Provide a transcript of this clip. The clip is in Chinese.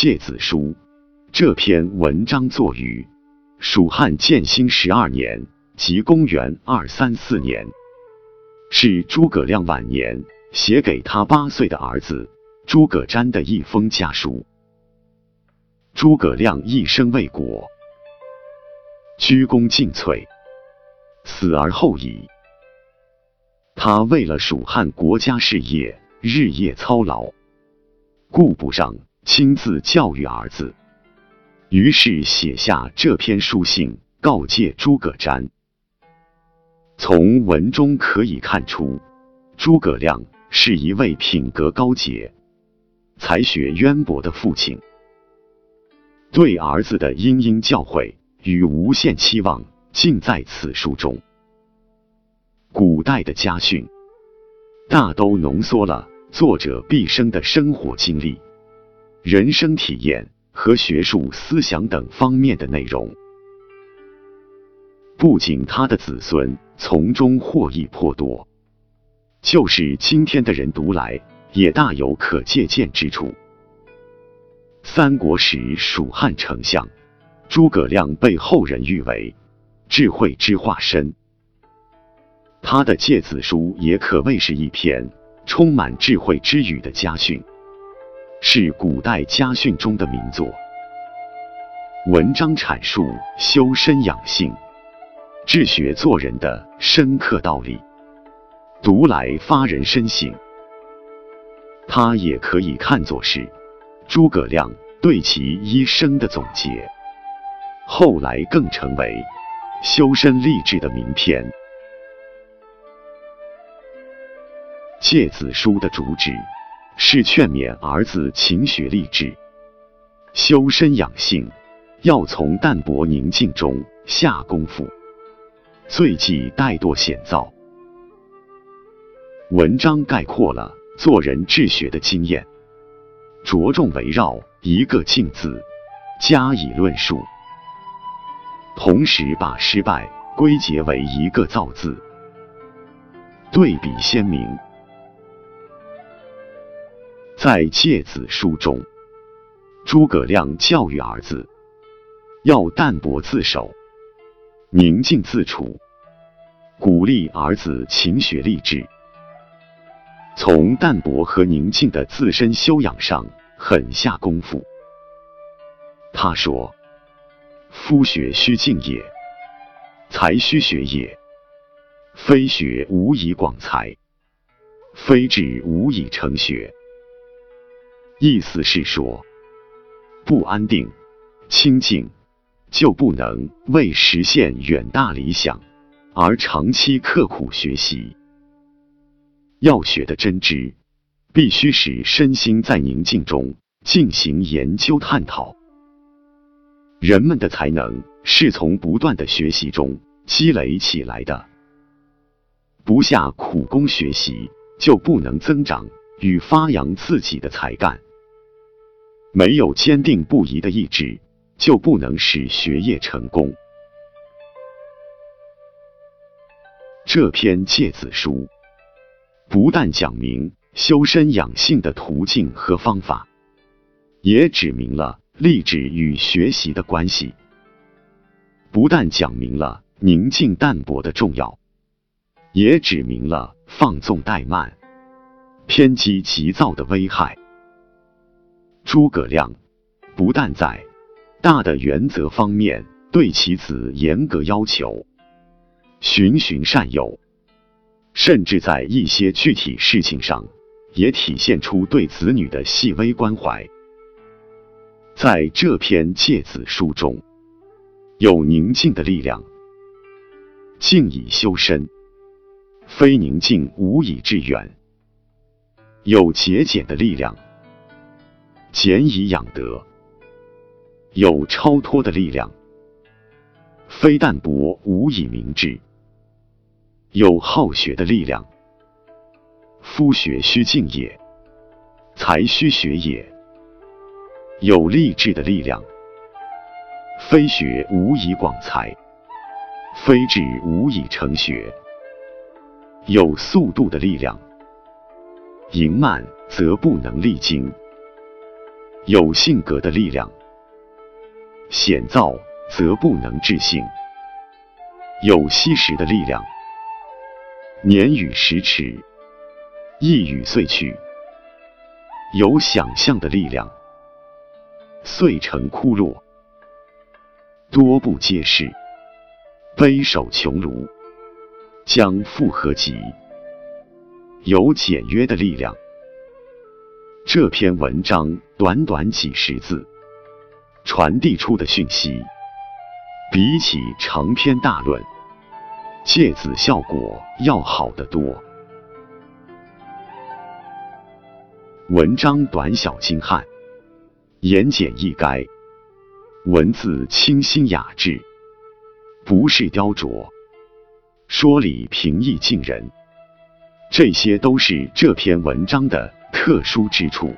诫子书》这篇文章作于蜀汉建兴十二年，即公元二三四年，是诸葛亮晚年写给他八岁的儿子诸葛瞻的一封家书。诸葛亮一生为国，鞠躬尽瘁，死而后已。他为了蜀汉国家事业，日夜操劳，顾不上亲自教育儿子，于是写下这篇书信告诫诸葛瞻。从文中可以看出，诸葛亮是一位品格高洁、才学渊博的父亲。对儿子的殷殷教诲与无限期望，尽在此书中。古代的家训，大都浓缩了作者毕生的生活经历、人生体验和学术思想等方面的内容。不仅他的子孙从中获益颇多，就是今天的人读来，也大有可借鉴之处。三国时，蜀汉丞相诸葛亮被后人誉为智慧之化身。他的诫子书也可谓是一篇充满智慧之语的家训，是古代家训中的名作。文章阐述修身养性、治学做人的深刻道理，读来发人深省。他也可以看作是。诸葛亮对其一生的总结，后来更成为修身励志的名篇。诫子书的主旨是劝勉儿子勤学励志、修身养性，要从淡泊宁静中下功夫，最忌怠惰险躁。文章概括了做人治学的经验。着重围绕一个“静”字加以论述，同时把失败归结为一个“造”字，对比鲜明。在诫子书中，诸葛亮教育儿子要淡泊自守、宁静自处，鼓励儿子勤学励志。从淡泊和宁静的自身修养上狠下功夫。他说：“夫学须静也，才须学也。非学无以广才，非志无以成学。”意思是说，不安定、清静，就不能为实现远大理想而长期刻苦学习。要学的真知，必须使身心在宁静中进行研究探讨。人们的才能是从不断的学习中积累起来的，不下苦功学习，就不能增长与发扬自己的才干。没有坚定不移的意志，就不能使学业成功。这篇诫子书。不但讲明修身养性的途径和方法，也指明了励志与学习的关系；不但讲明了宁静淡泊的重要，也指明了放纵怠慢、偏激急躁的危害。诸葛亮不但在大的原则方面对其子严格要求，循循善诱。甚至在一些具体事情上，也体现出对子女的细微关怀。在这篇诫子书中，有宁静的力量，静以修身，非宁静无以致远；有节俭的力量，俭以养德；有超脱的力量，非淡泊无以明志。有好学的力量，夫学须静也，才须学也；有励志的力量，非学无以广才，非志无以成学；有速度的力量，盈慢则不能励精；有性格的力量。险躁则不能置信，有吸食的力量。年与时迟，一语遂去。有想象的力量，遂成枯落。多不皆是，悲守穷庐，将复何及？有简约的力量。这篇文章短短几十字，传递出的讯息，比起长篇大论，借子效果要好得多。文章短小精悍，言简意赅，文字清新雅致，不是雕琢，说理平易近人，这些都是这篇文章的。特殊之处。